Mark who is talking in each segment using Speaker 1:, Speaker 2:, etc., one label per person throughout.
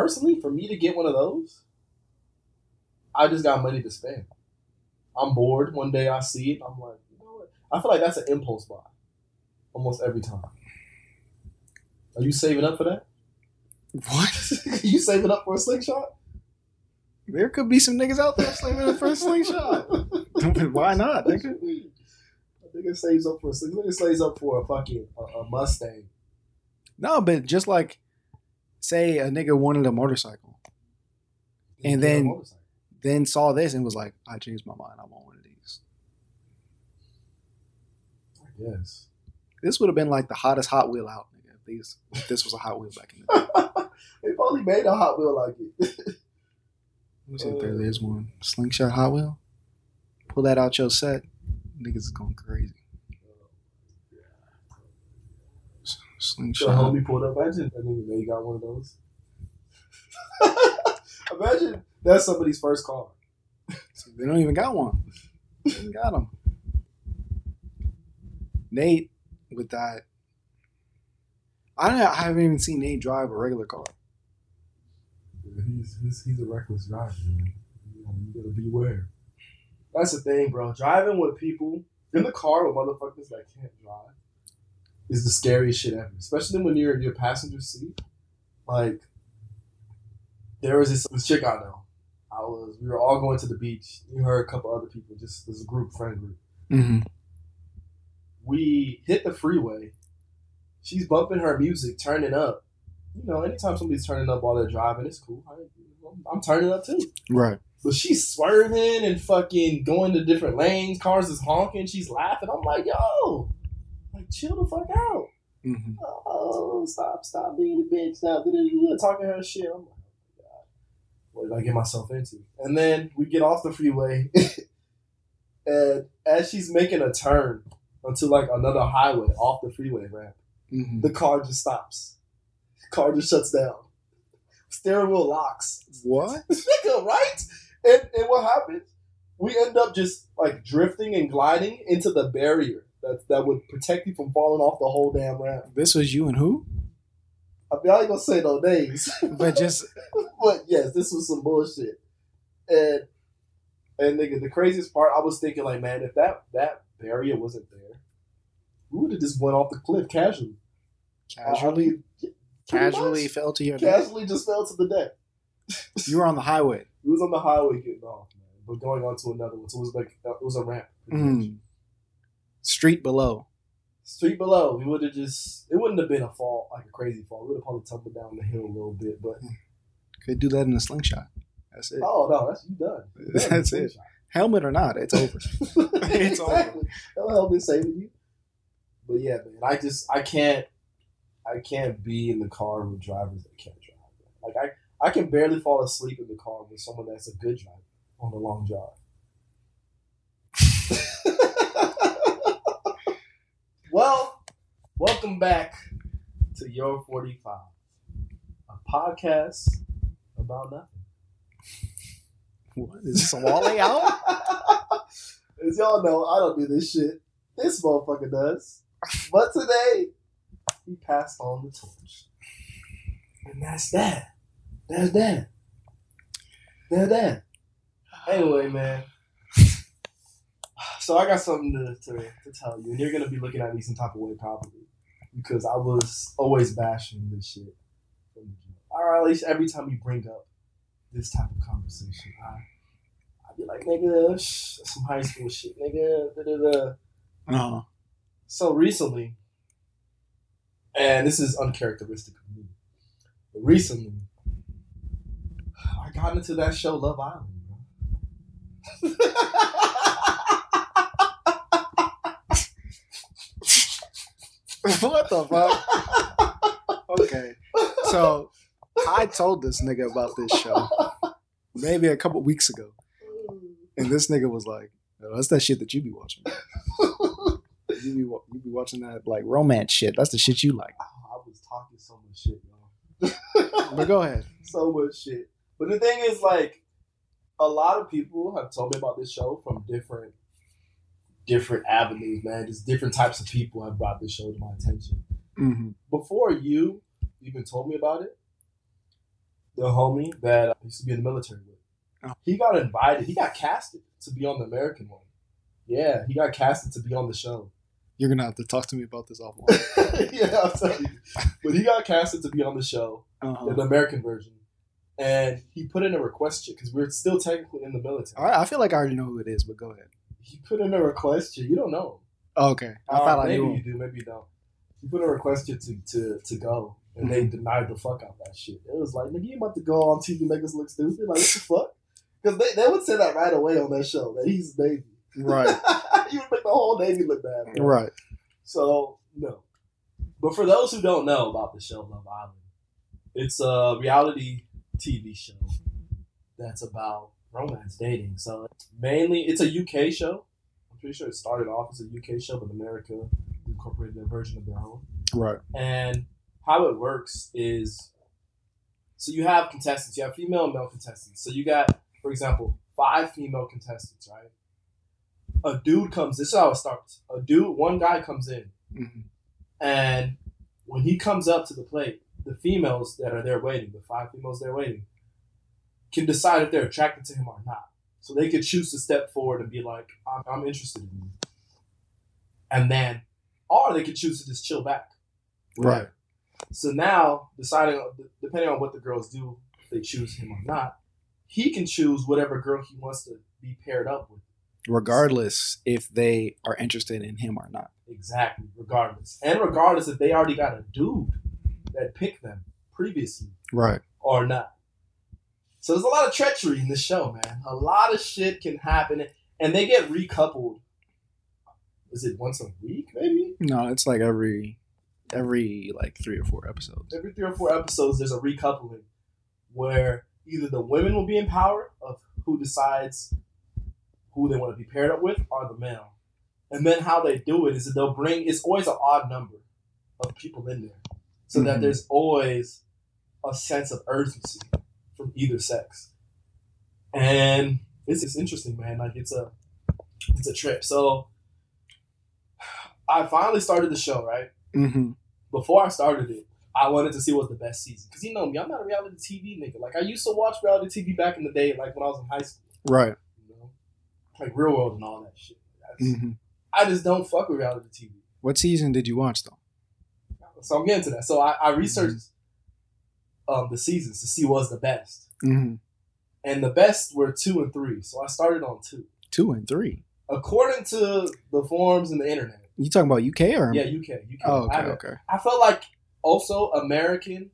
Speaker 1: personally, for me to get one of those, I just got money to spend. I'm bored. One day I see it. I'm like, you know what? I feel like that's an impulse buy almost every time. Are you saving up for that?
Speaker 2: What?
Speaker 1: you saving up for a slingshot?
Speaker 2: There could be some niggas out there slaving up for a slingshot. Why not?
Speaker 1: What
Speaker 2: Nigga?
Speaker 1: you mean? A nigga saves up for a slingshot. Nigga saves up for a fucking a, a Mustang.
Speaker 2: No, but just like say a nigga wanted a motorcycle, And then-
Speaker 1: motorcycle.
Speaker 2: then saw this and was like, I changed my mind. I want one of these.
Speaker 1: Guess.
Speaker 2: This would have been like the hottest Hot Wheel out, nigga. If, these, if this was a Hot Wheel back in the day.
Speaker 1: they probably made a Hot Wheel like it.
Speaker 2: Let me see if there is one. Slingshot Hot Wheel. Pull that out your set. Niggas is going crazy. Slingshot.
Speaker 1: homie pulled up. Imagine that nigga they got one of those. Imagine that's somebody's first car.
Speaker 2: They don't even got one. They got them. Nate, with that, I, don't, I haven't even seen Nate drive a regular car.
Speaker 1: He's, he's, he's a reckless driver, man. You, know, you gotta beware. That's the thing, bro. Driving with people in the car with motherfuckers that can't drive is the scariest shit ever. Especially when you're in your passenger seat. Like, there was this, this chick I know. I was, we were all going to the beach. You heard a couple other people, just this group, friend group.
Speaker 2: Mm-hmm.
Speaker 1: we hit the freeway. She's bumping her music, turning up. You know, anytime somebody's turning up while they're driving, it's cool. I, I'm turning up too.
Speaker 2: Right.
Speaker 1: But she's swerving and fucking going to different lanes. Cars is honking. She's laughing. I'm like, yo, chill the fuck out.
Speaker 2: Mm-hmm.
Speaker 1: Oh, stop, stop being a bitch. Stop talking her shit. I'm like, oh my god, what did I get myself into? And then we get off the freeway, and as she's making a turn onto like another highway off the freeway ramp,
Speaker 2: Mm-hmm.
Speaker 1: the car just stops. car just shuts down. Steering wheel locks.
Speaker 2: What?
Speaker 1: Nigga, right? And and what happens? We end up just like drifting and gliding into the barrier that that would protect you from falling off the whole damn ramp.
Speaker 2: This was you and who?
Speaker 1: I mean, I ain't gonna say no names,
Speaker 2: But just
Speaker 1: but yes, this was some bullshit. And and nigga, the craziest part, I was thinking like, man, if that that barrier wasn't there, we would have just went off the cliff casually.
Speaker 2: casually,
Speaker 1: pretty
Speaker 2: casually
Speaker 1: much.
Speaker 2: fell to your death.
Speaker 1: casually just fell to the deck.
Speaker 2: You were on the highway.
Speaker 1: He was on the highway getting off, man, but going on to another one. So it was like it was a ramp.
Speaker 2: Mm. Street below.
Speaker 1: Street below, we would have just. It wouldn't have been a fall like a crazy fall. We would have probably tumbled down the hill a little bit, but
Speaker 2: Could do that in a slingshot. That's it.
Speaker 1: oh no, that's you done.
Speaker 2: That's it. Helmet or not, it's over. It's over.
Speaker 1: exactly. That'll help saving you. But yeah, man, I just I can't I can't be in the car with drivers that can't drive. man. Like I I can barely fall asleep in the car with someone that's a good driver on a long drive. Well, welcome back to Your 45, a podcast about nothing.
Speaker 2: What, is this Wally out?
Speaker 1: As y'all know, I don't do this shit. This motherfucker does. But today, he passed on the torch. And that's that. That's that. That's that. Anyway, man. So I got something to, to, to tell you, and you're gonna be looking at me some type of way probably. Because I was always bashing this shit. Or at least every time you bring up this type of conversation, I I'd be like, nigga, shh, some high school shit, nigga. Da, da, da.
Speaker 2: No.
Speaker 1: So recently, and this is uncharacteristic of me, but recently, I got into that show Love Island,
Speaker 2: what the fuck? Okay. So I told this nigga about this show maybe a couple weeks ago. And this nigga was like, "Yo, that's that shit that you be watching. You be, you be watching that like romance shit. That's the shit you like.
Speaker 1: I was talking so much shit, y'all.
Speaker 2: But go ahead.
Speaker 1: so much shit. But the thing is, like, a lot of people have told me about this show from different different avenues, man. Just different types of people have brought this show to my attention.
Speaker 2: Mm-hmm.
Speaker 1: Before you even told me about it, the homie that I used to be in the military with,
Speaker 2: Oh.
Speaker 1: he got invited. He got casted to be on the American one. Yeah, he got casted to be on the show.
Speaker 2: You're gonna have to talk to me about this offline.
Speaker 1: yeah, I'll tell you. But he got casted to be on the show,
Speaker 2: Uh-huh.
Speaker 1: the American version, and he put in a request because we're still technically in the military.
Speaker 2: Right, I feel like I already know who it is, but go ahead.
Speaker 1: He put in a request. You don't know.
Speaker 2: Oh, okay, I
Speaker 1: Uh,
Speaker 2: thought I
Speaker 1: maybe
Speaker 2: knew.
Speaker 1: you do, maybe you don't. He put a request to to to go, and they denied the fuck out of that shit. It was like, nigga, you about to go on TV make us look stupid? Like, what the fuck? Because they, they would say that right away on that show that he's Navy.
Speaker 2: Right,
Speaker 1: you would make the whole Navy look bad. bro.
Speaker 2: right.
Speaker 1: So no. But for those who don't know about the show Love Island, it's a reality TV show that's about romance dating. So mainly, it's a UK show. I'm pretty sure it started off as a UK show, but America incorporated a version of their own.
Speaker 2: Right.
Speaker 1: And how it works is, so you have contestants. You have female and male contestants. So you got, for example, five female contestants, right? A dude comes. This is how it starts. A dude, one guy comes in,
Speaker 2: Mhm.
Speaker 1: and when he comes up to the plate, the females that are there waiting, the five females there waiting, can decide if they're attracted to him or not. So they could choose to step forward and be like, I'm, I'm interested in you. And then, or they could choose to just chill back.
Speaker 2: Right.
Speaker 1: So now, deciding, depending on what the girls do, if they choose him or not, he can choose whatever girl he wants to be paired up with.
Speaker 2: Regardless if they are interested in him or not.
Speaker 1: Exactly, regardless. And regardless if they already got a dude that picked them previously
Speaker 2: Right.
Speaker 1: or not. So there's a lot of treachery in this show, man. A lot of shit can happen, and they get recoupled. Is it once a week, maybe?
Speaker 2: No, it's like every every like three or four episodes.
Speaker 1: Every three or four episodes, there's a recoupling where either the women will be in power of who decides who they want to be paired up with, or the male. And then how they do it is that they'll bring. It's always an odd number of people in there, so that
Speaker 2: Mhm.
Speaker 1: there's always a sense of urgency from either sex. And it's it's interesting, man. Like it's a it's a trip. So I finally started the show, right?
Speaker 2: Mm-hmm.
Speaker 1: Before I started it, I wanted to see what the best season. Because you know me, I'm not a reality TV nigga. Like I used to watch reality TV back in the day, like when I was in high school,
Speaker 2: Right.
Speaker 1: you know? Like real world and all that shit. That's-
Speaker 2: hmm
Speaker 1: I just don't fuck with reality TV.
Speaker 2: What season did you watch though?
Speaker 1: So I'm getting to that. So I, I researched um, the seasons to see what's the best.
Speaker 2: Mm-hmm.
Speaker 1: And the best were two and three. So I started on two.
Speaker 2: Two and three.
Speaker 1: According to the forums and the internet.
Speaker 2: You talking about UK or?
Speaker 1: Yeah, UK. UK.
Speaker 2: Oh, okay,
Speaker 1: haven't-
Speaker 2: okay.
Speaker 1: I felt like also American.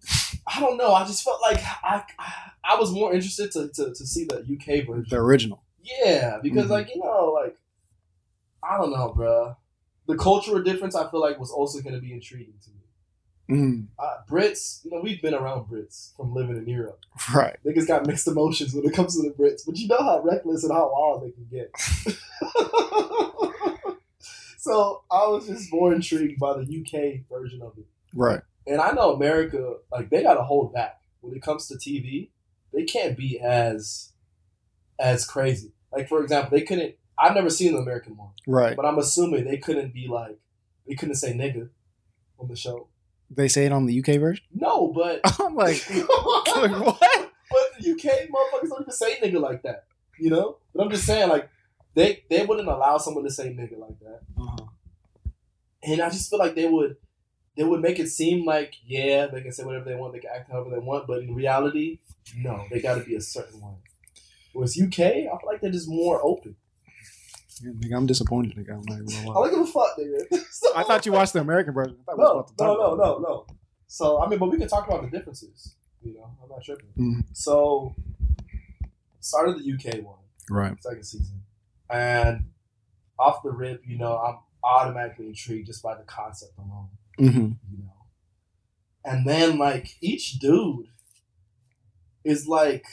Speaker 1: I don't know. I just felt like I I, I was more interested to, to, to see the UK version.
Speaker 2: The original.
Speaker 1: Yeah, because
Speaker 2: Mhm.
Speaker 1: like you know, like I don't know, bruh. The cultural difference I feel like was also going to be intriguing to me.
Speaker 2: Mm,
Speaker 1: Uh, Brits, you know, we've been around Brits from living in Europe.
Speaker 2: right.
Speaker 1: Niggas got mixed emotions when it comes to the Brits, but you know how reckless and how wild they can get. so I was just more intrigued by the UK version of it.
Speaker 2: Right.
Speaker 1: And I know America, like they gotta hold back when it comes to TV. They can't be as as crazy. Like for example, they couldn't. I've never seen the American one,
Speaker 2: Right.
Speaker 1: but I'm assuming they couldn't be like they couldn't say nigga on the show.
Speaker 2: They say it on the UK version.
Speaker 1: No, but
Speaker 2: I'm like, like
Speaker 1: but
Speaker 2: what?
Speaker 1: the UK motherfuckers don't even say nigga like that. You know? But I'm just saying, like they they wouldn't allow someone to say nigga like that.
Speaker 2: Uh-huh.
Speaker 1: And I just feel like they would they would make it seem like, yeah, they can say whatever they want, they can act however they want, but in reality, no, they gotta be a certain way. Whereas UK, I feel like they're just more open.
Speaker 2: Yeah, nigga, I'm disappointed. Nigga. I'm not even gonna
Speaker 1: I
Speaker 2: lie.
Speaker 1: don't give a fuck, nigga. So-
Speaker 2: I thought you watched the American version. I thought we was
Speaker 1: No,
Speaker 2: about to talk
Speaker 1: no, no,
Speaker 2: about
Speaker 1: no, no. So I mean, but we can talk about the differences. You know, I'm not tripping.
Speaker 2: Mhm.
Speaker 1: So started the UK one.
Speaker 2: it. Right.
Speaker 1: second season. And off the rip, you know, I'm automatically intrigued just by the concept alone,
Speaker 2: Mm-hmm.
Speaker 1: you know. And then like each dude is like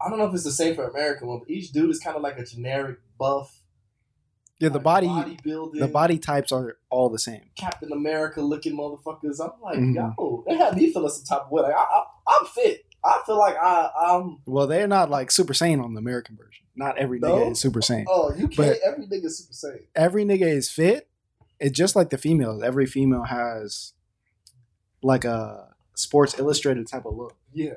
Speaker 1: I don't know if it's the same for American one, but each dude is kind of like a generic buff.
Speaker 2: Yeah, the
Speaker 1: like,
Speaker 2: body, the body types are all the same.
Speaker 1: Captain America looking motherfuckers. I'm like,
Speaker 2: Mhm.
Speaker 1: yo, they had me feeling some type of way. Like I, I, I'm fit. I feel like I I'm
Speaker 2: Well, they're not like Super Saiyan on the American version. Not every
Speaker 1: No?
Speaker 2: nigga is Super Saiyan.
Speaker 1: oh you can't
Speaker 2: But-
Speaker 1: every nigga is super saiyan.
Speaker 2: Every nigga is fit. It's just like the females. Every female has like a Sports Illustrated type of look,
Speaker 1: Yeah.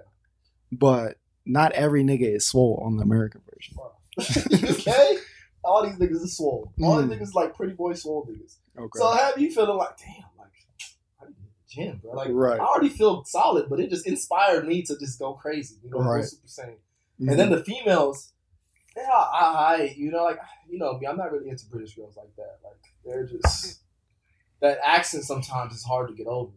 Speaker 2: but not every nigga is swole on the American version.
Speaker 1: okay? All these niggas is swole. All
Speaker 2: Mm.
Speaker 1: these niggas like pretty boy swole niggas.
Speaker 2: Okay.
Speaker 1: So I have you feeling like, damn, like I need the gym, bro. Like
Speaker 2: right.
Speaker 1: I already feel solid, but it just inspired me to just go crazy. You know,
Speaker 2: Right.
Speaker 1: super saiyan. And then the females, yeah, I, I, you know, like you know me, I'm not really into British girls like that. Like they're just that accent sometimes is hard to get over.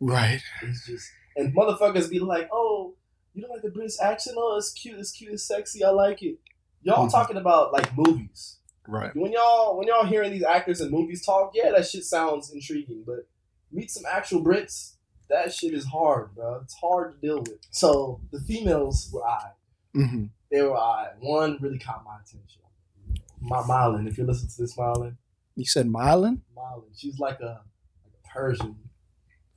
Speaker 2: right.
Speaker 1: It's just and motherfuckers be like, oh, you don't like the British accent? Oh, it's cute, it's cute, it's sexy, I like it. Y'all
Speaker 2: Mhm.
Speaker 1: talking about like movies.
Speaker 2: Right.
Speaker 1: When y'all when y'all hearing these actors in movies talk, yeah, that shit sounds intriguing, but meet some actual Brits, that shit is hard, bro. It's hard to deal with. So the females were I.
Speaker 2: hmm
Speaker 1: They were I. One really caught my attention. My if you listen to this Marlon,
Speaker 2: You said Mylan?
Speaker 1: Marlon, she's like a, like a Persian,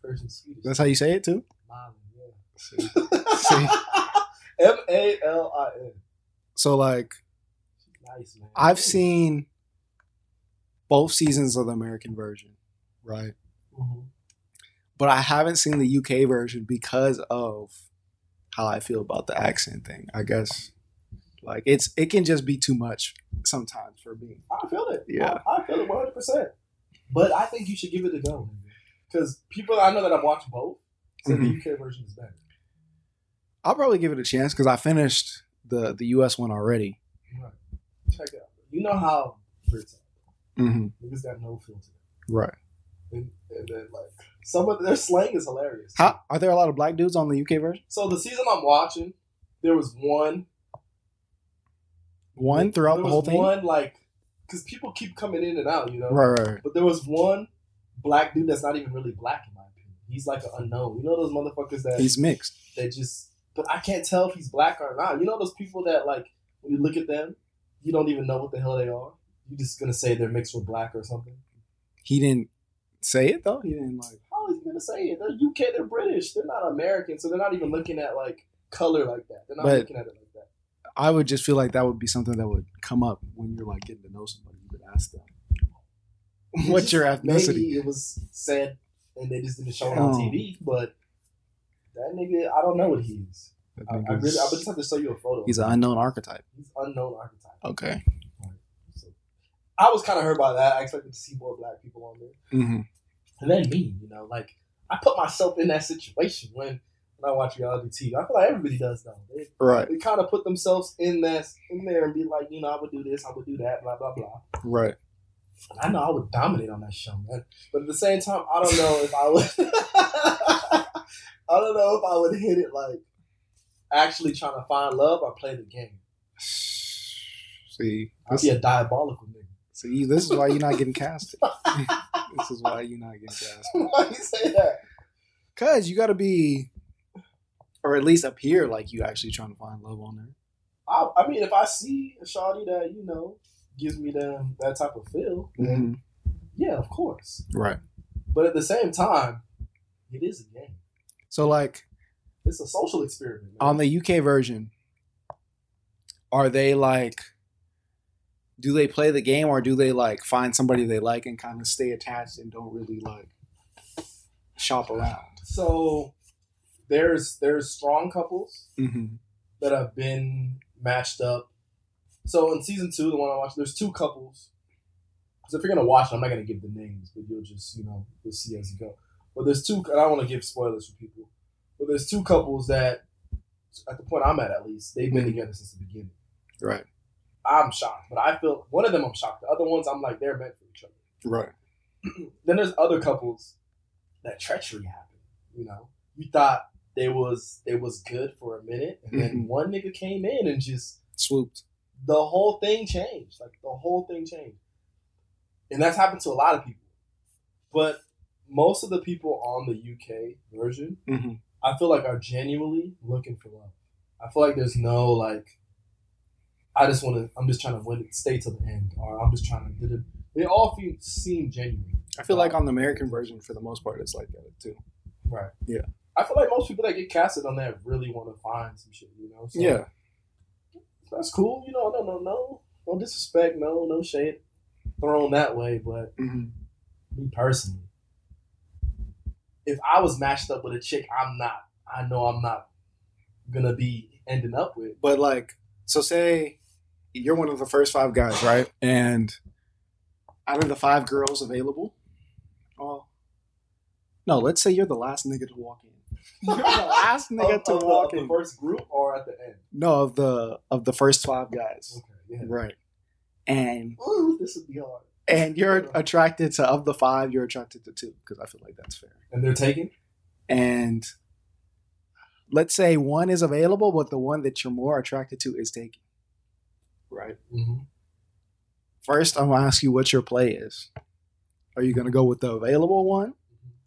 Speaker 1: Persian Swedish.
Speaker 2: That's how you say it too?
Speaker 1: Marlon, yeah.
Speaker 2: See.
Speaker 1: M A L I N.
Speaker 2: So like
Speaker 1: nice, man.
Speaker 2: I've seen both seasons of the American version, right?
Speaker 1: Mhm.
Speaker 2: But I haven't seen the UK version because of how I feel about the accent thing. I guess like it's it can just be too much sometimes for me.
Speaker 1: I feel it.
Speaker 2: Yeah.
Speaker 1: I, I feel it 100. percent But I think you should give it a go because people I know that I've watched both say
Speaker 2: Mm-hmm.
Speaker 1: the UK version is better.
Speaker 2: I'll probably give it a chance because I finished the the US one already.
Speaker 1: Right. Check it out. You know how Brits are.
Speaker 2: hmm
Speaker 1: Niggas got no filter.
Speaker 2: Right.
Speaker 1: And, and then like some of their slang is hilarious.
Speaker 2: How are there a lot of black dudes on the UK version?
Speaker 1: So the season I'm watching, there was one
Speaker 2: One throughout the whole thing.
Speaker 1: One like because people keep coming in and out, you know.
Speaker 2: Right, right, right.
Speaker 1: But there was one black dude that's not even really black in my opinion. He's like an unknown. You know those motherfuckers that
Speaker 2: He's mixed.
Speaker 1: that just but I can't tell if he's black or not. You know those people that like when you look at them, you don't even know what the hell they are. You're just gonna say they're mixed with black or something.
Speaker 2: He didn't say it though. He didn't like.
Speaker 1: How is he gonna say it? They're UK, they're British, they're not American, so they're not even looking at like color like that. They're not
Speaker 2: But-
Speaker 1: looking at it like that.
Speaker 2: I would just feel like that would be something that would come up when you're like getting to know somebody. You would ask them, "What's your ethnicity?"
Speaker 1: Maybe it was said and they just didn't show it on
Speaker 2: Oh.
Speaker 1: TV, but that nigga, I don't know what he is. I, I really, I would just have to show you a photo.
Speaker 2: he's an unknown archetype.
Speaker 1: He's unknown archetype.
Speaker 2: Okay.
Speaker 1: So I was kind of hurt by that. I expected to see more black people on there.
Speaker 2: hmm
Speaker 1: And then me, you know, like I put myself in that situation when when I watch reality TV. I feel like everybody does though. They,
Speaker 2: Right.
Speaker 1: they kind of put themselves in that in there and be like, you know, I would do this, I would do that, blah blah blah.
Speaker 2: Right.
Speaker 1: And I know I would dominate on that show, man. But at the same time, I don't know if I would. I don't know if I would hit it like actually trying to find love or play the game.
Speaker 2: See,
Speaker 1: I'd be a diabolical nigga.
Speaker 2: see, this is why you're not getting casted. this is why you're not getting casted.
Speaker 1: Why you say that?
Speaker 2: Cause you got to be, or at least appear like you actually trying to find love on there.
Speaker 1: I, I mean, if I see a shawty that you know gives me them that type of feel, then mm-hmm. yeah, of course.
Speaker 2: Right.
Speaker 1: But at the same time, it is a game.
Speaker 2: So like
Speaker 1: It's a social experiment. Man.
Speaker 2: on the UK version, are they like? Do they play the game or do they like find somebody they like and kind of stay attached and don't really like shop around?
Speaker 1: so there's there's strong couples
Speaker 2: Mm-hmm.
Speaker 1: that have been matched up. So in season two, the one I watched, there's two couples. Because if you're gonna watch it, I'm not gonna give the names, but you'll just you know you'll see as you go. But there's two. And I want to give spoilers for people. But there's two couples that, at the point I'm at at least, they've been together since the beginning.
Speaker 2: Right.
Speaker 1: I'm shocked, but I feel one of them I'm shocked. The other ones I'm like they're meant for each other.
Speaker 2: Right.
Speaker 1: Then there's other couples that treachery happened. You know, you thought they was they was good for a minute, and then
Speaker 2: Mhm.
Speaker 1: one nigga came in and just
Speaker 2: Swooped.
Speaker 1: the whole thing changed. Like the whole thing changed. And that's happened to a lot of people. But most of the people on the UK version,
Speaker 2: Mm-hmm.
Speaker 1: I feel like are genuinely looking for love. I feel like there's no like I just want to I'm just trying to win it, stay till the end or I'm just trying to. They all feel, seem genuine.
Speaker 2: I feel like on the American version, for the most part, it's like that too.
Speaker 1: Right.
Speaker 2: Yeah.
Speaker 1: I feel like most people that get casted on that really want to find some shit, you know. So
Speaker 2: Yeah.
Speaker 1: that's cool. You know, no, no, no, no disrespect, no, no shade thrown that way. But
Speaker 2: hmm
Speaker 1: me personally, if I was matched up with a chick, I'm not. I know I'm not gonna be ending up with.
Speaker 2: But like, so say you're one of the first five guys, right? And out of the five girls available, oh, no, let's say you're the last nigga to walk in. You're the last nigga
Speaker 1: Of-
Speaker 2: to
Speaker 1: of
Speaker 2: walk
Speaker 1: the
Speaker 2: in.
Speaker 1: first group or at the end.
Speaker 2: No, of the of the first five guys,
Speaker 1: Okay, yeah.
Speaker 2: right? And
Speaker 1: Ooh, this would be hard.
Speaker 2: And you're attracted to of the five, you're attracted to two because I feel like that's fair.
Speaker 1: And they're taking.
Speaker 2: And let's say one is available, but the one that you're more attracted to is taken. Right.
Speaker 1: Mm-hmm.
Speaker 2: First, I'm gonna ask you what your play is. Are you gonna go with the available one?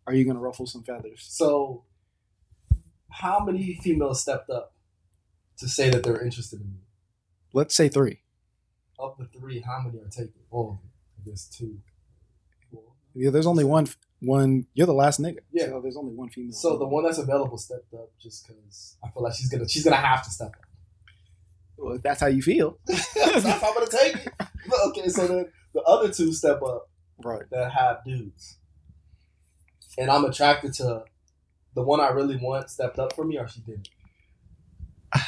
Speaker 2: Are you gonna ruffle some feathers?
Speaker 1: So, how many females stepped up to say that they're interested in me?
Speaker 2: Let's say three.
Speaker 1: Of the three, how many are taken? All of I guess two.
Speaker 2: Yeah, there's only one. One. You're the last nigga.
Speaker 1: Yeah.
Speaker 2: So there's only one female.
Speaker 1: So the one that's available stepped up just because I feel like she's gonna she's gonna have to step up.
Speaker 2: Well, if that's how you feel.
Speaker 1: that's how I'm gonna take it. Okay, so then the other two step up
Speaker 2: Right.
Speaker 1: that have dudes, and I'm attracted to the one I really want stepped up for me, or she didn't.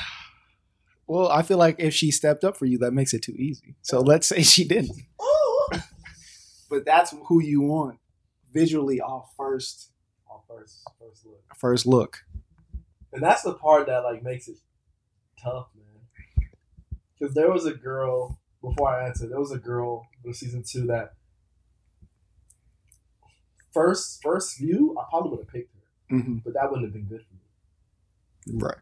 Speaker 2: Well, I feel like if she stepped up for you, that makes it too easy. So let's say she didn't.
Speaker 1: Oh,
Speaker 2: But that's who you want visually off first
Speaker 1: oh first first look.
Speaker 2: first look.
Speaker 1: And that's the part that like makes it tough, man. Because there was a girl before I answer. There was a girl in season two that first first view I probably would have picked her,
Speaker 2: hmm
Speaker 1: but that wouldn't have been good for me.
Speaker 2: Right.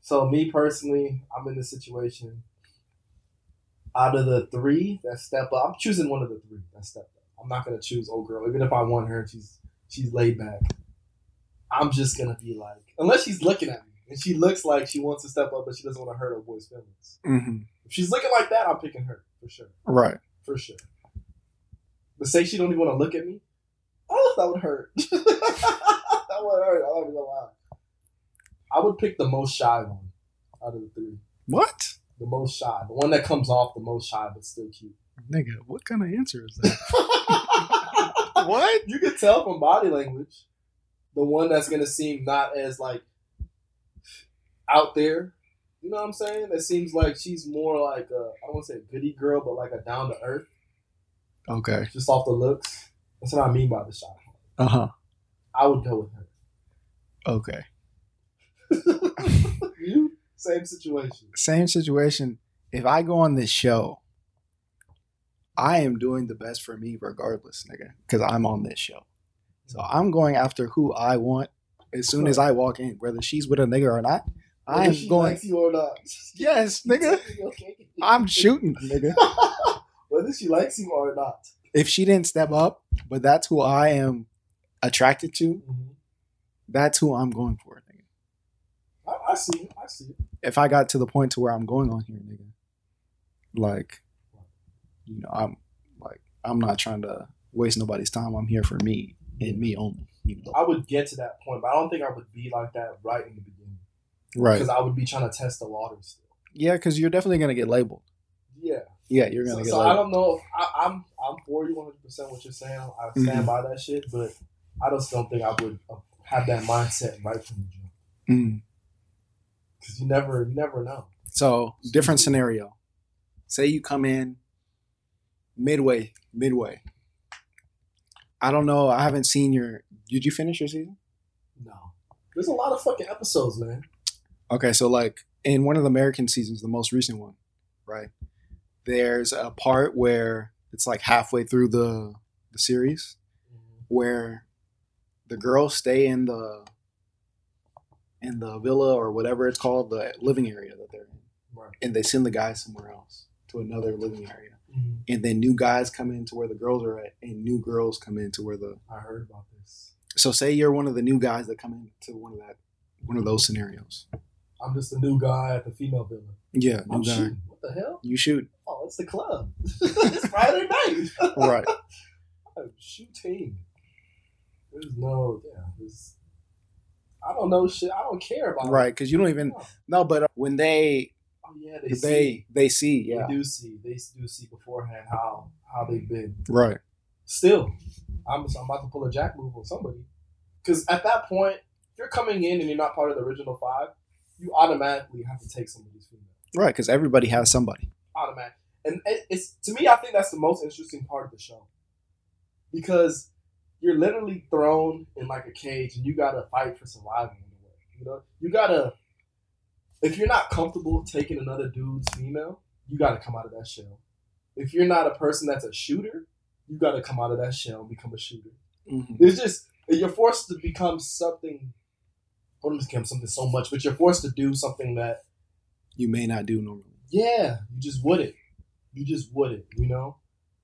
Speaker 1: So me personally, I'm in this situation. Out of the three that step up, I'm choosing one of the three that step up. I'm not gonna choose old girl, even if I want her and she's she's laid back. I'm just gonna be like, unless she's looking at me and she looks like she wants to step up, but she doesn't want to hurt her boy's feelings.
Speaker 2: hmm
Speaker 1: If she's looking like that, I'm picking her for sure,
Speaker 2: Right.
Speaker 1: for sure. But say she don't even want to look at me, oh, that would hurt. that would hurt. I'm not gonna lie. I would pick the most shy one out of the three.
Speaker 2: What?
Speaker 1: The most shy, the one that comes off the most shy but still cute.
Speaker 2: Nigga, what kind of answer is that? what?
Speaker 1: You can tell from body language, the one that's gonna seem not as like out there. You know what I'm saying? That seems like she's more like a I don't want to say a goody girl, but like a down to earth,
Speaker 2: Okay.
Speaker 1: just off the looks. That's what I mean by the shy.
Speaker 2: Uh huh.
Speaker 1: I would go with her.
Speaker 2: Okay.
Speaker 1: you same situation.
Speaker 2: Same situation. If I go on this show, I am doing the best for me regardless, nigga, because I'm on this show. So I'm going after who I want as soon as I walk in, whether she's with a nigga or not. I'm going.
Speaker 1: likes you or not.
Speaker 2: Yes, nigga.
Speaker 1: Okay.
Speaker 2: I'm shooting, nigga.
Speaker 1: Whether she likes you or not.
Speaker 2: If she didn't step up, but that's who I am attracted to,
Speaker 1: Mm-hmm.
Speaker 2: that's who I'm going for.
Speaker 1: I, see. I see.
Speaker 2: If I got to the point to where I'm going on here, nigga, like, you know, I'm like, I'm not trying to waste nobody's time. I'm here for me and me only. You know?
Speaker 1: I would get to that point, but I don't think I would be like that right in the beginning.
Speaker 2: Right.
Speaker 1: Because I would be trying to test the waters still.
Speaker 2: Yeah, because you're definitely gonna get labeled.
Speaker 1: Yeah.
Speaker 2: Yeah, you're gonna get
Speaker 1: so I don't know. I, I'm I'm for you 100 percent what you're saying. I stand
Speaker 2: Mhm.
Speaker 1: by that shit, but I just don't think I would have that mindset right from the jump.
Speaker 2: Mm.
Speaker 1: Because you never you never know.
Speaker 2: So different scenario. Say you come in midway, midway. I don't know. I haven't seen your. Did you finish your season?
Speaker 1: No. There's a lot of fucking episodes, man.
Speaker 2: Okay, so like in one of the American seasons, the most recent one, right? There's a part where it's like halfway through the the series mm-hmm. where the girls stay in the in the villa or whatever it's called, the living area that they're in,
Speaker 1: Right.
Speaker 2: and they send the guys somewhere else to another living area,
Speaker 1: Mhm.
Speaker 2: and then new guys come in to where the girls are at, and new girls come in to where the.
Speaker 1: I heard about this.
Speaker 2: So say you're one of the new guys that come into one of that one of those scenarios.
Speaker 1: I'm just a new guy at the female villa.
Speaker 2: Yeah, new
Speaker 1: I'm
Speaker 2: guy.
Speaker 1: shooting. What the hell?
Speaker 2: You shoot
Speaker 1: Oh, it's the club. it's Friday night.
Speaker 2: right.
Speaker 1: I'm shooting. There's no, yeah. There's, I don't know shit. I don't care about
Speaker 2: right? Because you don't even
Speaker 1: No.
Speaker 2: no. But uh, when they
Speaker 1: Oh yeah, they
Speaker 2: they
Speaker 1: see.
Speaker 2: they, see, yeah,
Speaker 1: They do see. They do see beforehand how how they've been.
Speaker 2: right,
Speaker 1: Still, I'm, I'm about to pull a jack move on somebody. Because at that point, you're coming in and you're not part of the original five, you automatically have to take somebody's female.
Speaker 2: right. Because everybody has somebody.
Speaker 1: Automatic. And it, it's to me, I think that's the most interesting part of the show. Because you're literally thrown in like a cage and you gotta fight for survival in a way. You know? You gotta if you're not comfortable taking another dude's female, you gotta come out of that shell. If you're not a person that's a shooter, you gotta come out of that shell and become a shooter.
Speaker 2: Mhm.
Speaker 1: There's just you're forced to become something or not become something so much, but you're forced to do something that
Speaker 2: You may not do normally.
Speaker 1: yeah, you just wouldn't. You just wouldn't, you know?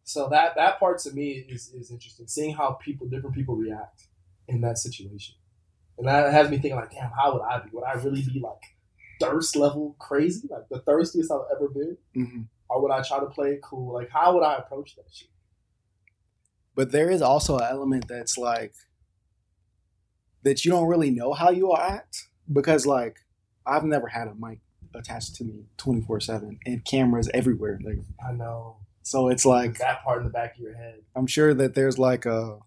Speaker 1: So that that part to me is, is interesting. Seeing how people different people react in that situation. And that has me thinking like, damn, how would I be? Would I really be like thirst level crazy? Like the thirstiest I've ever been?
Speaker 2: hmm
Speaker 1: Or would I try to play it cool? Like how would I approach that shit?
Speaker 2: But there is also an element that's like that you don't really know how you will act because like I've never had a mic attached to me twenty four seven and cameras everywhere. Like
Speaker 1: I know.
Speaker 2: So, it's
Speaker 1: Like that part in the back of your head.
Speaker 2: I'm sure that there's like a.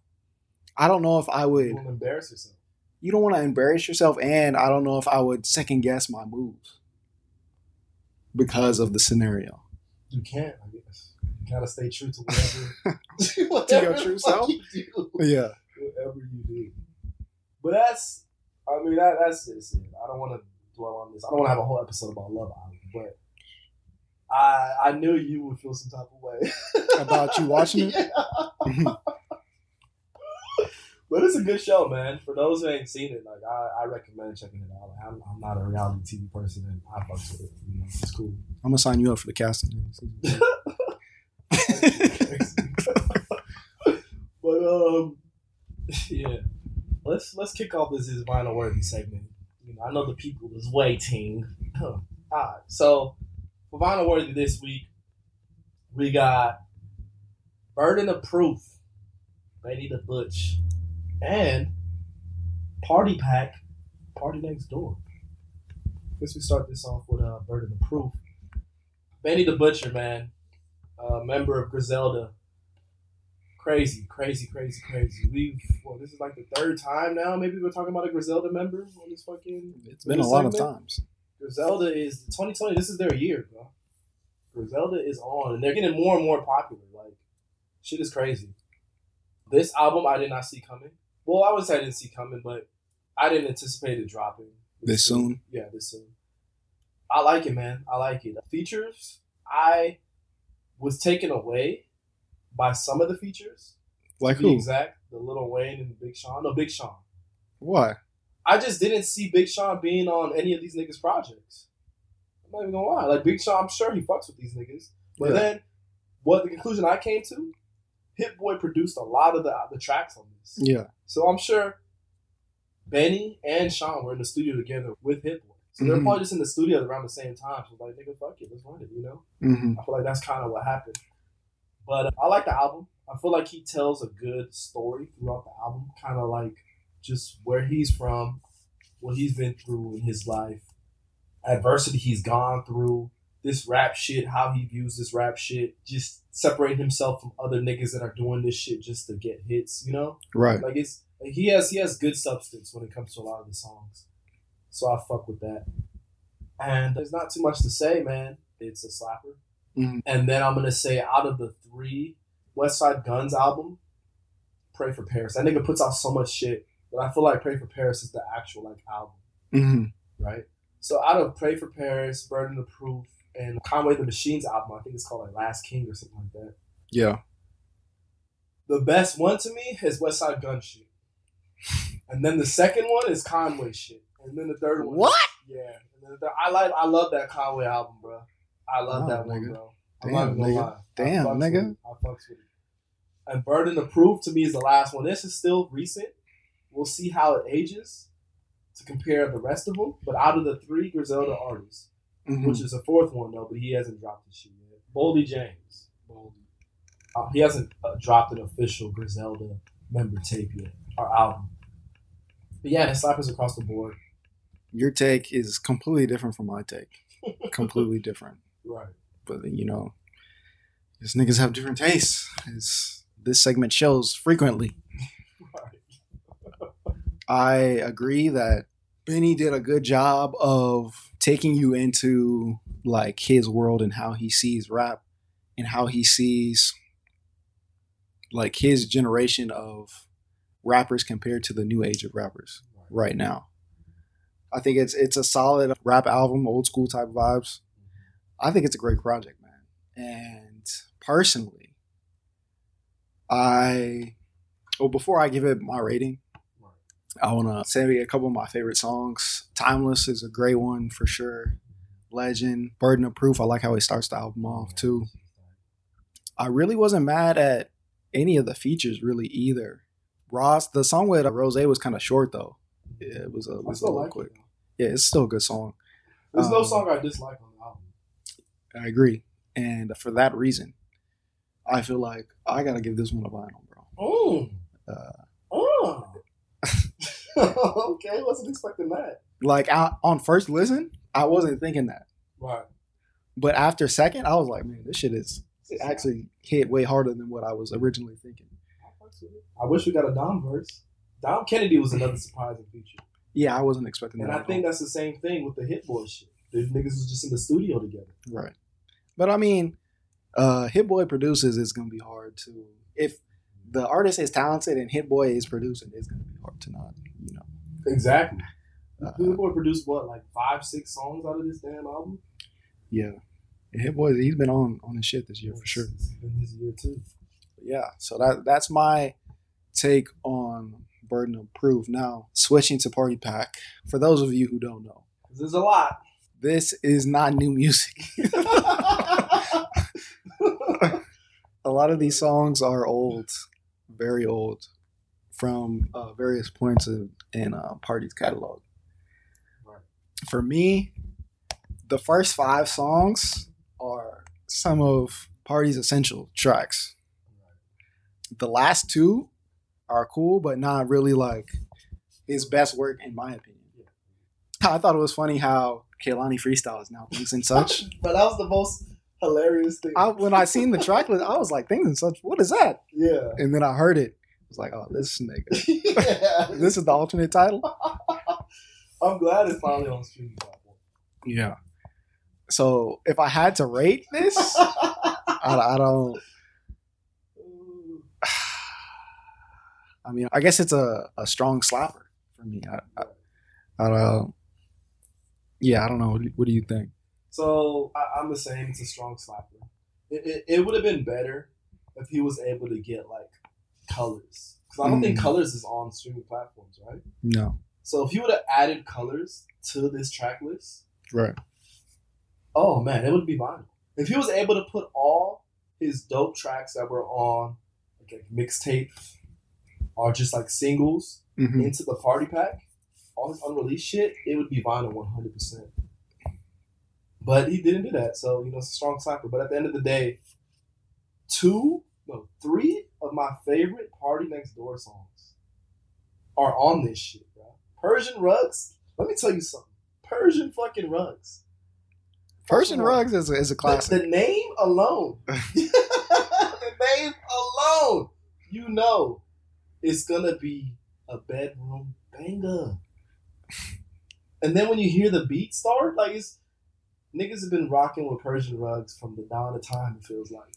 Speaker 2: I don't know if I would.
Speaker 1: You embarrass yourself.
Speaker 2: You don't want to embarrass yourself, and I don't know if I would second guess my moves because of the scenario.
Speaker 1: You can't, I guess. You gotta stay true to whatever,
Speaker 2: To your true self?
Speaker 1: you do.
Speaker 2: Yeah.
Speaker 1: whatever you do. But that's, I mean, that, that's just it. I don't want to dwell on this. I don't want to have a whole episode about Love Island, but I I knew you would feel some type of way
Speaker 2: About you watching it?
Speaker 1: Yeah. but it's a good show, man. For those who ain't seen it, like I, I recommend checking it out. Like, I'm, I'm not a reality TV person, and I fucks with it. You know, it's cool.
Speaker 2: I'm gonna sign you up for the casting.
Speaker 1: but um, yeah. Let's let's kick off this is vinyl worthy segment. You know, I know the people is waiting. All right, so for vinyl worthy this week, we got Burden of Proof, Lady the Butch, and Party Pack, Party Next Door. Guess we start this off with uh, Burden of Proof. Benny the Butcher, man, a member of Griselda. Crazy, crazy, crazy, crazy. We've well, this is like the third time now. Maybe we're talking about a Griselda member on this fucking.
Speaker 2: It's been a lot of times.
Speaker 1: Griselda is 2020. This is their year, bro. Griselda is on, and they're getting more and more popular. Like, shit is crazy. This album I did not see coming. Well, I would say I didn't see coming, but I didn't anticipate it dropping
Speaker 2: This soon?
Speaker 1: Yeah, this soon. I like it, man. I like it. Features, I was taken away by some of the features.
Speaker 2: Like who?
Speaker 1: exact, the Lil Wayne and Big Sean. No, Big Sean.
Speaker 2: Why?
Speaker 1: I just didn't see Big Sean being on any of these niggas' projects. I'm not even gonna lie. Like Big Sean, I'm sure he fucks with these niggas. But
Speaker 2: Yeah.
Speaker 1: then, what the conclusion I came to, Hit Boy produced a lot of the the tracks on this.
Speaker 2: Yeah.
Speaker 1: So I'm sure Benny and Sean were in the studio together with Hit Boy. So they're
Speaker 2: Mhm.
Speaker 1: probably just in the studio around the same time. So like, nigga, fuck it, let's run it. You know.
Speaker 2: hmm
Speaker 1: I feel like that's kind of what happened. But uh, I like the album. I feel like he tells a good story throughout the album, kind of like just where he's from, what he's been through in his life, adversity he's gone through, this rap shit, how he views this rap shit, just separating himself from other niggas that are doing this shit just to get hits, you know?
Speaker 2: Right.
Speaker 1: Like it's like he has he has good substance when it comes to a lot of the songs. So I fuck with that. And there's not too much to say, man. It's a slapper.
Speaker 2: Mhm.
Speaker 1: And then I'm gonna say out of the three Westside Gunn's album, Pray for Paris. That nigga puts out so much shit, but I feel like Pray for Paris is the actual like album,
Speaker 2: hmm
Speaker 1: right? So out of Pray for Paris, Burden of Proof, and Conway the Machine's album, I think it's called like Last King or something like that.
Speaker 2: Yeah.
Speaker 1: The best one to me is Westside Gunn shit. And then the second one is Conway shit. And then the third one.
Speaker 2: What?
Speaker 1: Yeah. And then the third, I like I love that Conway album, bro. I love
Speaker 2: Wow,
Speaker 1: that one,
Speaker 2: nigga.
Speaker 1: bro. I'm
Speaker 2: Damn,
Speaker 1: not gonna
Speaker 2: nigga.
Speaker 1: lie. I
Speaker 2: Damn,
Speaker 1: fucks
Speaker 2: nigga.
Speaker 1: with it. I fucks with it. And Burden of Proof to me is the last one. This is still recent. We'll see how it ages to compare the rest of them. But out of the three Griselda artists,
Speaker 2: Mhm.
Speaker 1: which is a fourth one though, but he hasn't dropped his shit yet. Boldy James. Boldy. Uh, he hasn't uh, dropped an official Griselda member tape yet or album. But yeah, the slappers across the board.
Speaker 2: Your take is completely different from my take. completely different.
Speaker 1: Right.
Speaker 2: But you know, these niggas have different tastes. As this segment shows frequently. I agree that Benny did a good job of taking you into like his world and how he sees rap and how he sees like his generation of rappers compared to the new age of rappers right now. I think it's it's a solid rap album, old school type vibes. I think it's a great project, man. And personally, I well before I give it my rating, I want to say a couple of my favorite songs. Timeless is a great one for sure. Legend, Burden of Proof. I like how he starts the album off too. I really wasn't mad at any of the features really either. Ross, the song with Ross was kind of short though. Yeah, it was a, it
Speaker 1: I
Speaker 2: was a little
Speaker 1: like
Speaker 2: quick.
Speaker 1: it.
Speaker 2: Yeah, it's still a good song.
Speaker 1: There's no
Speaker 2: Um,
Speaker 1: song I dislike on the album.
Speaker 2: I agree, and for that reason, I feel like I gotta give this one a vinyl, bro.
Speaker 1: Mm.
Speaker 2: Uh,
Speaker 1: Oh. okay, wasn't expecting that.
Speaker 2: like I, on first listen, I wasn't thinking that,
Speaker 1: Right.
Speaker 2: but after second, I was like, man, this shit is it actually hit way harder than what I was originally thinking.
Speaker 1: I wish we got a Dom verse. Dom Kennedy was another surprising feature.
Speaker 2: Yeah, I wasn't expecting
Speaker 1: And
Speaker 2: that.
Speaker 1: And
Speaker 2: I
Speaker 1: think
Speaker 2: all.
Speaker 1: that's the same thing with the Hit Boy shit. The niggas was just in the studio together.
Speaker 2: right, but I mean, uh, Hit Boy produces is gonna be hard to if the artist is talented and Hit Boy is producing, it's gonna be hard to not, you know.
Speaker 1: Exactly.
Speaker 2: Uh,
Speaker 1: Hit Boy produced what, like five, six songs out of this damn album?
Speaker 2: yeah, Hit Boy, he's been on on his shit this year for sure.
Speaker 1: His year too.
Speaker 2: yeah so that that's my take on burden of proof now switching to party pack for those of you who don't know
Speaker 1: There's a lot.
Speaker 2: this is not new music a lot of these songs are old very old from uh, various points of, in uh, party's catalog
Speaker 1: Right.
Speaker 2: for me the first five songs are some of party's essential tracks the last two are cool, but not really like his best work in my opinion. I thought it was funny how Kehlani freestyle is now things and such.
Speaker 1: but that was the most hilarious thing.
Speaker 2: I, when I seen the track list, I was like, things and such. What is that?
Speaker 1: yeah.
Speaker 2: And then I heard it. I was like, oh, this nigga.
Speaker 1: yeah.
Speaker 2: This is the alternate title.
Speaker 1: I'm glad it's finally on streaming platform.
Speaker 2: Yeah. So if I had to rate this, I, I don't. I mean, I guess it's a, a strong slapper for me. I, I, I don't. Yeah, I don't know. What do you think?
Speaker 1: So I, I'm the same. It's a strong slapper. It, it, it would have been better if he was able to get like colors, because I don't think
Speaker 2: Mm.
Speaker 1: colors is on streaming platforms, right?
Speaker 2: No.
Speaker 1: So if he would have added colors to this track list,
Speaker 2: Right.
Speaker 1: oh man, it would be vinyl. If he was able to put all his dope tracks that were on like mixtape or just like singles
Speaker 2: hmm
Speaker 1: into the party pack, all his unreleased shit, it would be vinyl 100%. But he didn't do that, so you know it's a strong slapper. But at the end of the day, two, no, three of my favorite Party Next Door songs are on this shit, bro. Persian Rugs. Let me tell you something. Persian fucking Rugs.
Speaker 2: Persian Rugs is a, is a
Speaker 1: The,
Speaker 2: classic.
Speaker 1: the name alone, the name alone, you know, it's gonna be a bedroom banger. And then when you hear the beat start, like it's niggas have been rocking with Persian rugs from the dawn of time. It feels like.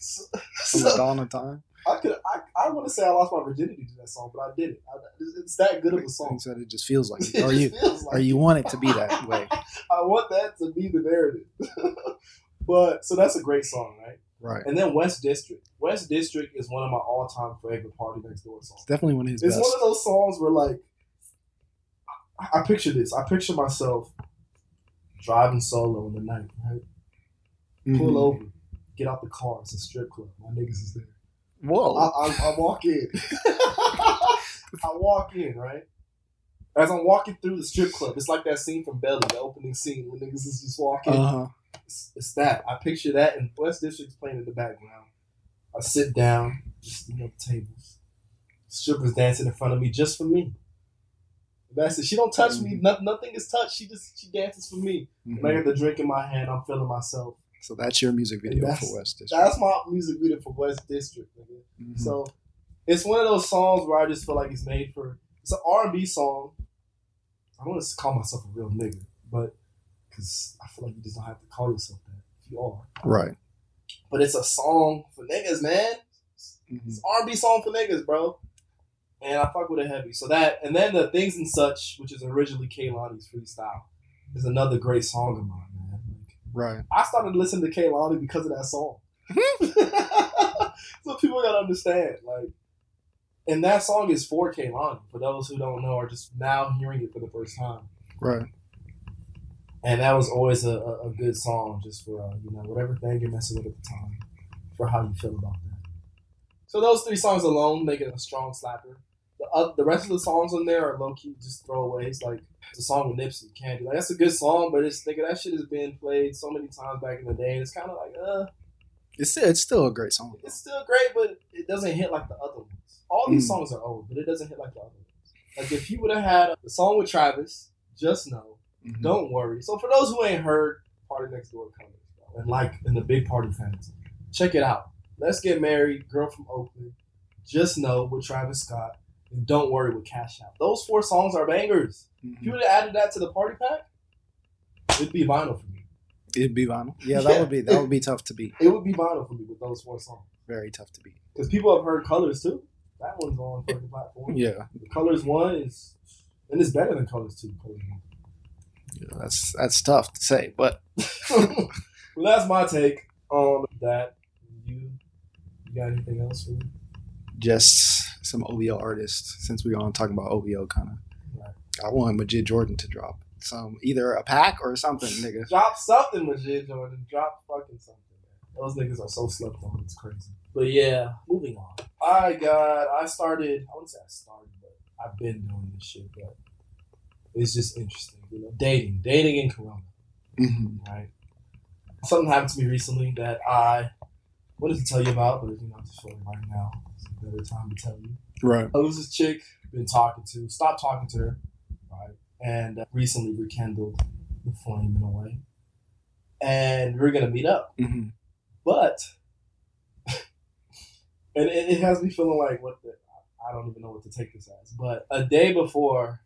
Speaker 1: So,
Speaker 2: From the dawn of time.
Speaker 1: I could, I, I want to say I lost my virginity to that song, but I didn't. I, it's, it's that good of a song.
Speaker 2: Said it just feels like it. Or you,
Speaker 1: like
Speaker 2: or you want it to be that way.
Speaker 1: I want that to be the narrative. but so that's a great song, right?
Speaker 2: Right.
Speaker 1: And then West District. West District is one of my all-time favorite Party Next Door songs.
Speaker 2: Definitely one of his
Speaker 1: It's
Speaker 2: best.
Speaker 1: one of those songs where like I, I picture this. I picture myself driving solo in the night, right? Pull
Speaker 2: Mhm.
Speaker 1: over, get out the car. It's a strip club. My niggas is there. I,
Speaker 2: Whoa.
Speaker 1: I, I walk in. I walk in, right? As I'm walking through the strip club, it's like that scene from Belly, the opening scene when niggas is just walking.
Speaker 2: Uh huh.
Speaker 1: It's, it's that. I picture that, and West District's playing in the background. I sit down, just you know, tables. Strippers dancing in front of me just for me. That's it. She don't touch me.
Speaker 2: Mhm.
Speaker 1: No, nothing is touched. She just she dances for me. And I got the drink in my hand. I'm feeling myself.
Speaker 2: So that's your music video for West District.
Speaker 1: That's my music video for West District. Nigga.
Speaker 2: Mhm.
Speaker 1: So it's one of those songs where I just feel like it's made for. It's an R and B song. I don't want to call myself a real nigga, but because I feel like you just don't have to call yourself that if you are.
Speaker 2: right.
Speaker 1: But it's a song for niggas, man.
Speaker 2: Mhm.
Speaker 1: It's R and B song for niggas, bro. And I fuck with it heavy. So that and then the things and such, which is originally Kehlani's freestyle, is another great song of mine, man. Like,
Speaker 2: Right.
Speaker 1: I started listening to Kehlani because of that song. so people gotta understand, like, and that song is for Kehlani. For those who don't know, are just now hearing it for the first time.
Speaker 2: Right.
Speaker 1: And that was always a, a, a good song, just for uh, you know whatever thing you're messing with at the time, for how you feel about that. So those three songs alone make it a strong slapper. The uh, the rest of the songs on there are low key just throwaways. Like the song with Nipsey, Candy. Like that's a good song, but it's nigga that shit has been played so many times back in the day, and it's kind of like uh,
Speaker 2: It's still, it's still a great song.
Speaker 1: it's still great, but it doesn't hit like the other ones. All these
Speaker 2: Mm.
Speaker 1: songs are old, but it doesn't hit like the other ones. Like if you would have had the song with Travis, just know
Speaker 2: Mhm.
Speaker 1: don't worry. So for those who ain't heard PartyNextDoor bro, and like in the big party fans, check it out. Let's get married, girl from Oakland. Just know with Travis Scott, and don't worry with Cash Out. Those four songs are bangers.
Speaker 2: Mhm.
Speaker 1: If you would have added that to the party pack, it'd be vinyl for me.
Speaker 2: It'd be vinyl. Yeah, that
Speaker 1: Yeah.
Speaker 2: would be that would be tough to beat.
Speaker 1: It would be vinyl for me with those four songs.
Speaker 2: Very tough to beat.
Speaker 1: Because people have heard Colors too. That one's on fucking platform.
Speaker 2: Yeah.
Speaker 1: The Colors one is, and it's better than Colors two. Colors one.
Speaker 2: yeah that's that's tough to say, but
Speaker 1: well, that's my take on that. You, you got anything else for me?
Speaker 2: Just some OVO artists. Since we on talking about OVO, kind of.
Speaker 1: Right.
Speaker 2: I want Majid Jordan to drop some either a pack or something, nigga.
Speaker 1: Drop something, Majid Jordan. Drop fucking something. Those niggas are so slept on. It's crazy. But yeah, moving on. I got. I started. I wouldn't say I started, but I've been doing this shit. But it's just interesting, you know. Dating, dating in Corona.
Speaker 2: hmm
Speaker 1: right? Something happened to me recently that I wanted to tell you about, but you know, I just feel like right now it's a better time to tell you.
Speaker 2: Right.
Speaker 1: I was this chick been talking to, stopped talking to her, right? And uh, recently rekindled the flame in a way. And we are gonna meet up,
Speaker 2: hmm
Speaker 1: but and it, it has me feeling like what the I don't even know what to take this as. But a day before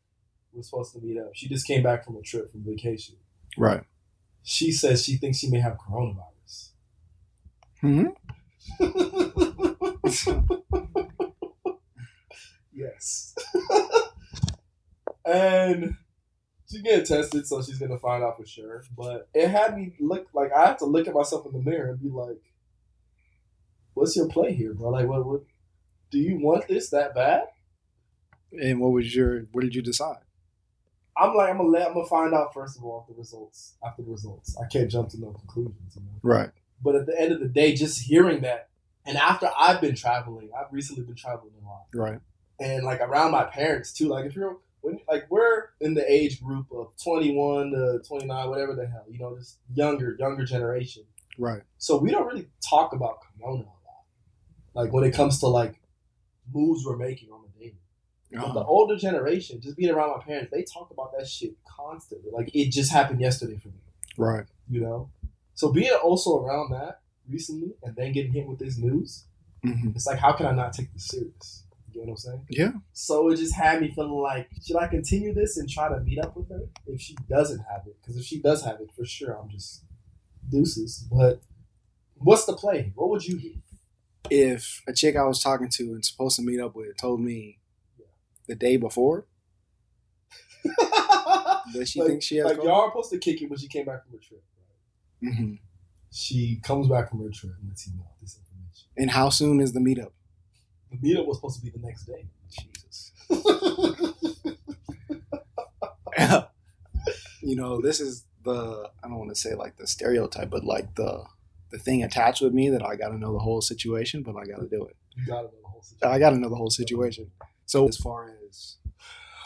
Speaker 1: we're supposed to meet up, she just came back from a trip from vacation.
Speaker 2: Right.
Speaker 1: She says she thinks she may have coronavirus.
Speaker 2: Hmm
Speaker 1: yes. and she's getting tested, so she's gonna find out for sure. But it had me look like I have to look at myself in the mirror and be like, "What's your play here, bro? Like, what? What? Do you want this that bad?"
Speaker 2: And what was your? What did you decide?
Speaker 1: I'm like, I'm gonna let, I'm gonna find out first of all the results. After the results, I can't jump to no conclusions, you know.
Speaker 2: Right.
Speaker 1: But at the end of the day, just hearing that, and after I've been traveling, I've recently been traveling a lot.
Speaker 2: Right.
Speaker 1: and like around my parents too. Like if you're when like we're in the age group of 21 to 29, whatever the hell, you know, just younger younger generation.
Speaker 2: Right.
Speaker 1: So we don't really talk about Corona a lot. Like when it comes to like moves we're making on the dating. But the
Speaker 2: Uh-huh.
Speaker 1: older generation, just being around my parents, they talk about that shit constantly. Like it just happened yesterday for me,
Speaker 2: Right.
Speaker 1: you know. So being also around that recently and then getting hit with this news,
Speaker 2: hmm
Speaker 1: it's like how can I not take this serious? You know what I'm saying?
Speaker 2: Yeah.
Speaker 1: So it just had me feeling like, should I continue this and try to meet up with her if she doesn't have it? Because if she does have it, for sure, I'm just deuces. But what's the play? What would you do?
Speaker 2: If a chick I was talking to and supposed to meet up with told me the day before that she
Speaker 1: like,
Speaker 2: thinks she has
Speaker 1: like
Speaker 2: COVID,
Speaker 1: y'all are supposed to kick it when she came back from her trip. Right?
Speaker 2: hmm
Speaker 1: She comes back from her trip and lets you know this information.
Speaker 2: and how soon is the meetup?
Speaker 1: The meetup was supposed to be the next day.
Speaker 2: Jesus. you know, this is the I don't want to say like the stereotype, but like the the thing attached with me that I got to know the whole situation, but I got to do it.
Speaker 1: you gotta know the whole situation.
Speaker 2: I got to know the whole situation. So as far as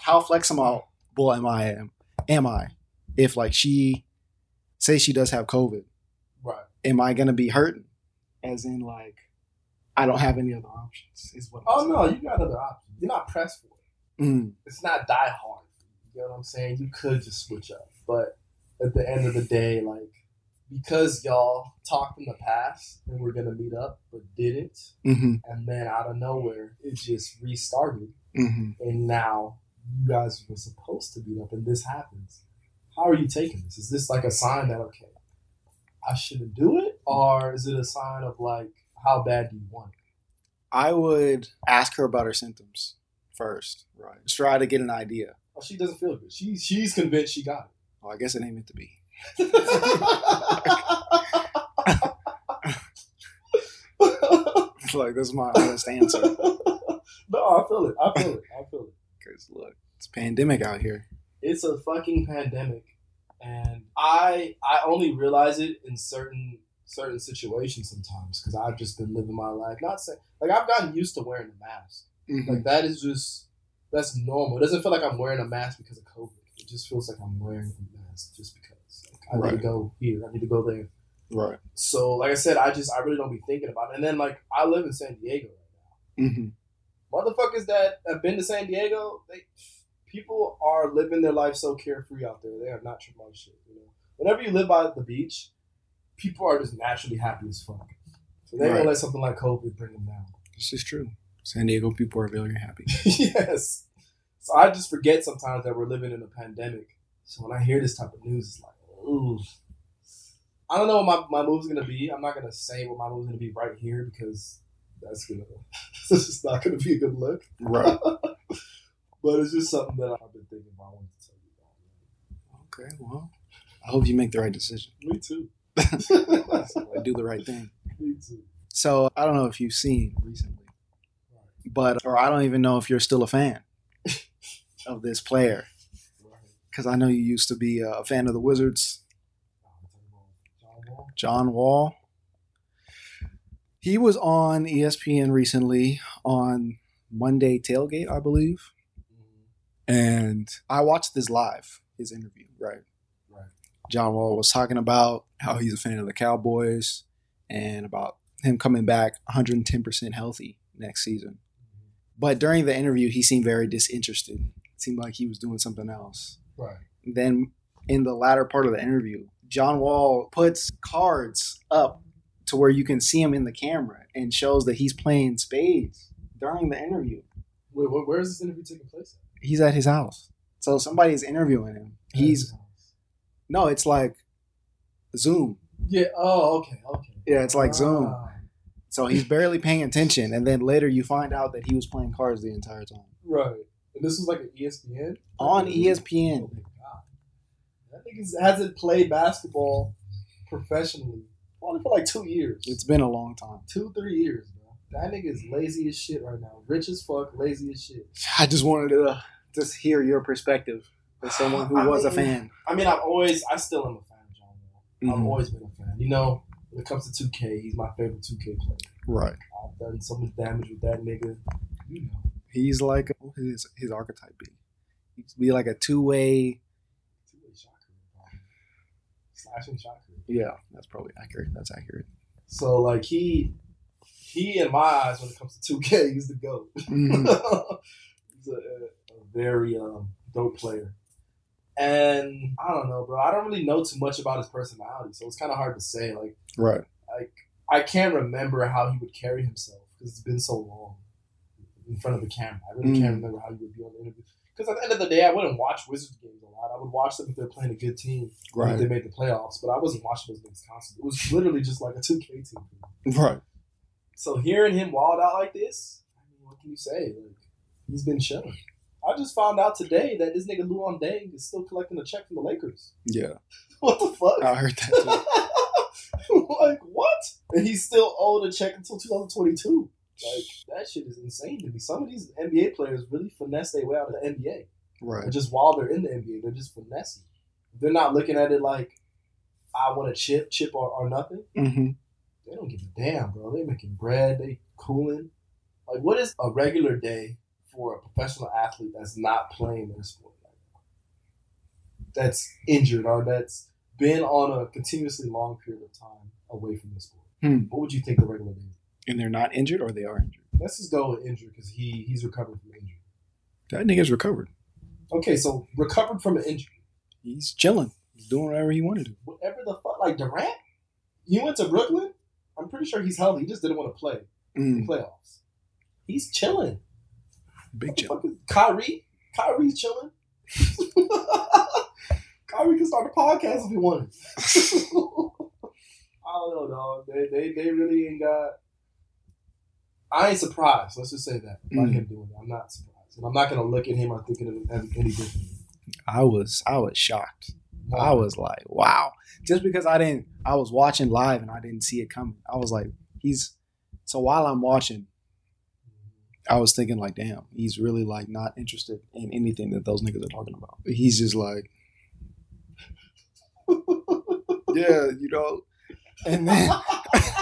Speaker 2: how flexible am I am am I if like she say she does have COVID,
Speaker 1: right.
Speaker 2: am I gonna be hurting? As in like I don't have any other options. Is what.
Speaker 1: Oh
Speaker 2: I'm
Speaker 1: no, you got other options. You're not pressed for it.
Speaker 2: Mm,
Speaker 1: It's not die hard. You know what I'm saying? You could just switch up, but at the end of the day, like because y'all talked in the past and we're gonna meet up, but didn't,
Speaker 2: Mm-hmm.
Speaker 1: and then out of nowhere it just restarted,
Speaker 2: Mm-hmm.
Speaker 1: and now you guys were supposed to meet up, and this happens. How are you taking this? Is this like a sign that okay, I shouldn't do it, or is it a sign of like how bad do you want it?
Speaker 2: I would ask her about her symptoms first. Right. Just try to get an idea.
Speaker 1: Oh, she doesn't feel good. She she's convinced she got it
Speaker 2: Oh, I guess it ain't meant to be. like that's my honest answer.
Speaker 1: no, I feel it. I feel it. I feel it.
Speaker 2: Because look, it's pandemic out here.
Speaker 1: It's a fucking pandemic, and I I only realize it in certain certain situations sometimes because I've just been living my life. Not saying like I've gotten used to wearing a mask.
Speaker 2: Mm-hmm.
Speaker 1: Like that is just that's normal. It doesn't feel like I'm wearing a mask because of COVID. It just feels like I'm wearing a mask just because. Like, I need to go here. I need to go there.
Speaker 2: Right.
Speaker 1: So like I said, I just I really don't be thinking about it. And then like I live in San Diego right now.
Speaker 2: Mm-hmm.
Speaker 1: Motherfuckers that have been to San Diego, they people are living their life so carefree out there. They are not on shit. You know, whenever you live by the beach, people are just naturally happy as fuck. So they
Speaker 2: Right.
Speaker 1: don't let something like COVID bring them down.
Speaker 2: This is true. San Diego people are very happy.
Speaker 1: yes. So I just forget sometimes that we're living in a pandemic. So when I hear this type of news, it's like, ooh. I don't know what my, my move's gonna be. I'm not gonna say what my move's gonna be right here because that's gonna this is not gonna be a good look.
Speaker 2: Right.
Speaker 1: But it's just something that I've been thinking about. I wanted to tell you about.
Speaker 2: Okay. Well, I hope you make the right decision.
Speaker 1: Me too.
Speaker 2: Like, do the right thing.
Speaker 1: Me too.
Speaker 2: So I don't know if you've seen recently, but or I don't even know if you're still a fan of this player
Speaker 1: Right.
Speaker 2: because I know you used to be a fan of the Wizards.
Speaker 1: I'm talking about John Wall.
Speaker 2: He was on ESPN recently on Monday Tailgate, I believe. And I watched this live, his interview, right?
Speaker 1: Right.
Speaker 2: John Wall was talking about how he's a fan of the Cowboys and about him coming back 110% healthy next season. Mm-hmm. But during the interview, he seemed very disinterested. It seemed like he was doing something else.
Speaker 1: Right.
Speaker 2: Then in the latter part of the interview, John Wall puts cards up to where you can see him in the camera and shows that he's playing spades during the interview.
Speaker 1: Wait, where is this interview taking place?
Speaker 2: He's at his house. So somebody's interviewing him. He's no, it's like Zoom.
Speaker 1: yeah. Oh, okay, okay.
Speaker 2: Yeah, it's like Zoom.
Speaker 1: Ah,
Speaker 2: So he's barely paying attention, and then later you find out that he was playing cards the entire time
Speaker 1: Right. And this was like an ESPN
Speaker 2: on E
Speaker 1: Oh
Speaker 2: ESPN.
Speaker 1: my god. That nigga hasn't played basketball professionally only for like two years.
Speaker 2: It's been a long time.
Speaker 1: two, three years. That nigga is lazy as shit right now. Rich as fuck, lazy as shit.
Speaker 2: I just wanted to uh, just hear your perspective as someone who
Speaker 1: I
Speaker 2: was a fan.
Speaker 1: I mean, I've always, I still am a fan of John Wall. I've
Speaker 2: Mhm.
Speaker 1: always been a fan. You know, when it comes to 2K, he's my favorite 2K player.
Speaker 2: Right.
Speaker 1: I've done so much damage with that nigga. You know.
Speaker 2: He's like what his his archetype be. He'd be like a two way.
Speaker 1: Two-way shot. Slashing shot.
Speaker 2: Yeah, that's probably accurate. That's accurate.
Speaker 1: So, like, he, he in my eyes, when it comes to 2K, he's the GOAT.
Speaker 2: Mhm.
Speaker 1: he's a, a, very um, dope player. And I don't know, bro. I don't really know too much about his personality, so it's kind of hard to say. Like,
Speaker 2: Right.
Speaker 1: like I can't remember how he would carry himself because it's been so long in front of the camera. I really can't
Speaker 2: Mm.
Speaker 1: remember how he would be on the interview. Because at the end of the day, I wouldn't watch Wizards games a lot. I would watch them if they're playing a good team, or if
Speaker 2: Right.
Speaker 1: they made the playoffs. But I wasn't watching those games constantly. It was literally just like a two K team.
Speaker 2: Right.
Speaker 1: So hearing him wild out like this, I mean, what can you say? Like he's been shown. I just found out today that this nigga Luol Deng is still collecting a check from the Lakers.
Speaker 2: Yeah.
Speaker 1: What the fuck?
Speaker 2: I heard that too.
Speaker 1: like what? And he's still owed a check until 2022. Like that shit is insane to me. Some of these NBA players really finesse their way out of the NBA.
Speaker 2: Right.
Speaker 1: And just while they're in the NBA, they're just finessing. They're not looking at it like I want a chip, chip or, or nothing.
Speaker 2: hmm
Speaker 1: They don't give a damn, bro. They making bread, they cooling. Like what is a regular day for a professional athlete that's not playing in their sport right now? That's injured or that's been on a continuously long period of time away from the sport.
Speaker 2: Hmm.
Speaker 1: What would you think a regular day?
Speaker 2: And they're not injured, or they are injured.
Speaker 1: Let's just go with injured because he he's recovered from injury.
Speaker 2: That nigga's recovered.
Speaker 1: Okay, so recovered from an injury.
Speaker 2: He's chilling. He's doing whatever he wanted to.
Speaker 1: Whatever the fuck, like Durant, he went to Brooklyn. I'm pretty sure he's healthy. He just didn't want to play in
Speaker 2: Mm,
Speaker 1: playoffs. He's chilling.
Speaker 2: big chill.
Speaker 1: Kyrie? Kyrie's chilling. Kyrie can start a podcast if he wanted. I don't know, dog. They, they they really ain't got. I ain't surprised. Let's just say that by
Speaker 2: Mm.
Speaker 1: him doing it. I'm not surprised, and I'm not gonna look at him or thinking of him any any different.
Speaker 2: I was I was shocked. I was like, wow. Just because I didn't, I was watching live and I didn't see it coming. I was like, he's. So while I'm watching, I was thinking like, damn, he's really like not interested in anything that those niggas are talking about. He's just like, yeah, you know. And then,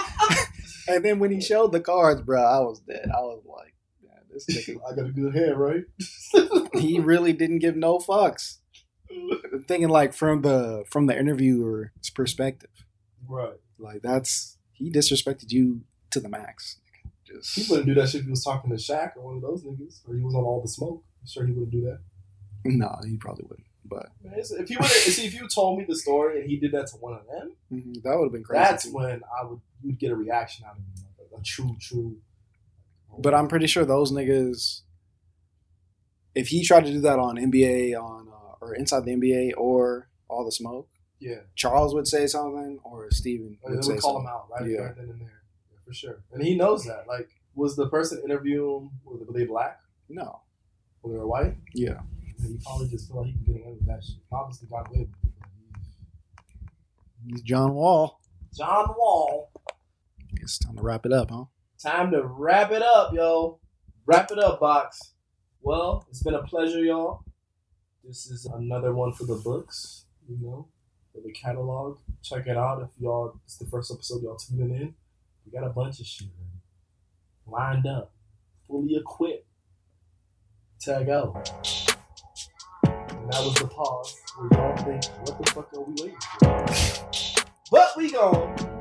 Speaker 2: and then when he showed the cards, bro, I was dead. I was like, man, this nigga,
Speaker 1: I got a good head, right?
Speaker 2: he really didn't give no fucks. Thinking like from the from the interviewer's perspective.
Speaker 1: right.
Speaker 2: Like that's he disrespected you to the max. Just he
Speaker 1: wouldn't do that shit if he was talking to Shaq or one of those niggas, or he was on all the smoke. I'm sure he wouldn't do that.
Speaker 2: no, he probably wouldn't. But
Speaker 1: Man, if he would, see, if you told me the story and he did that to one of them,
Speaker 2: mhm, that would have been crazy.
Speaker 1: that's
Speaker 2: too.
Speaker 1: when I would you'd get a reaction out of him, like a, a true, true.
Speaker 2: But I'm pretty sure those niggas, if he tried to do that on NBA on or inside the NBA or all the smoke,
Speaker 1: yeah,
Speaker 2: Charles would say something or Steven would
Speaker 1: would
Speaker 2: say
Speaker 1: call him out right,
Speaker 2: Yeah.
Speaker 1: then and there, yeah, for sure. And he knows that. Like, was the person interviewing him were they, were they black?
Speaker 2: No,
Speaker 1: Were they white?
Speaker 2: yeah,
Speaker 1: And he probably just felt like he could get away with that shit. Obviously, got away with it.
Speaker 2: he's John Wall.
Speaker 1: John Wall.
Speaker 2: It's time to wrap it up, huh?
Speaker 1: Time to wrap it up, yo. Wrap it up, box. Well, it's been a pleasure, y'all. This is another one for the books, you know, for the catalog. Check it out if y'all. It's the first episode y'all tuning in. We got a bunch of shit lined up, fully equipped. Tag out. And that was the pause where y'all think, what the fuck are we waiting for? But we gone.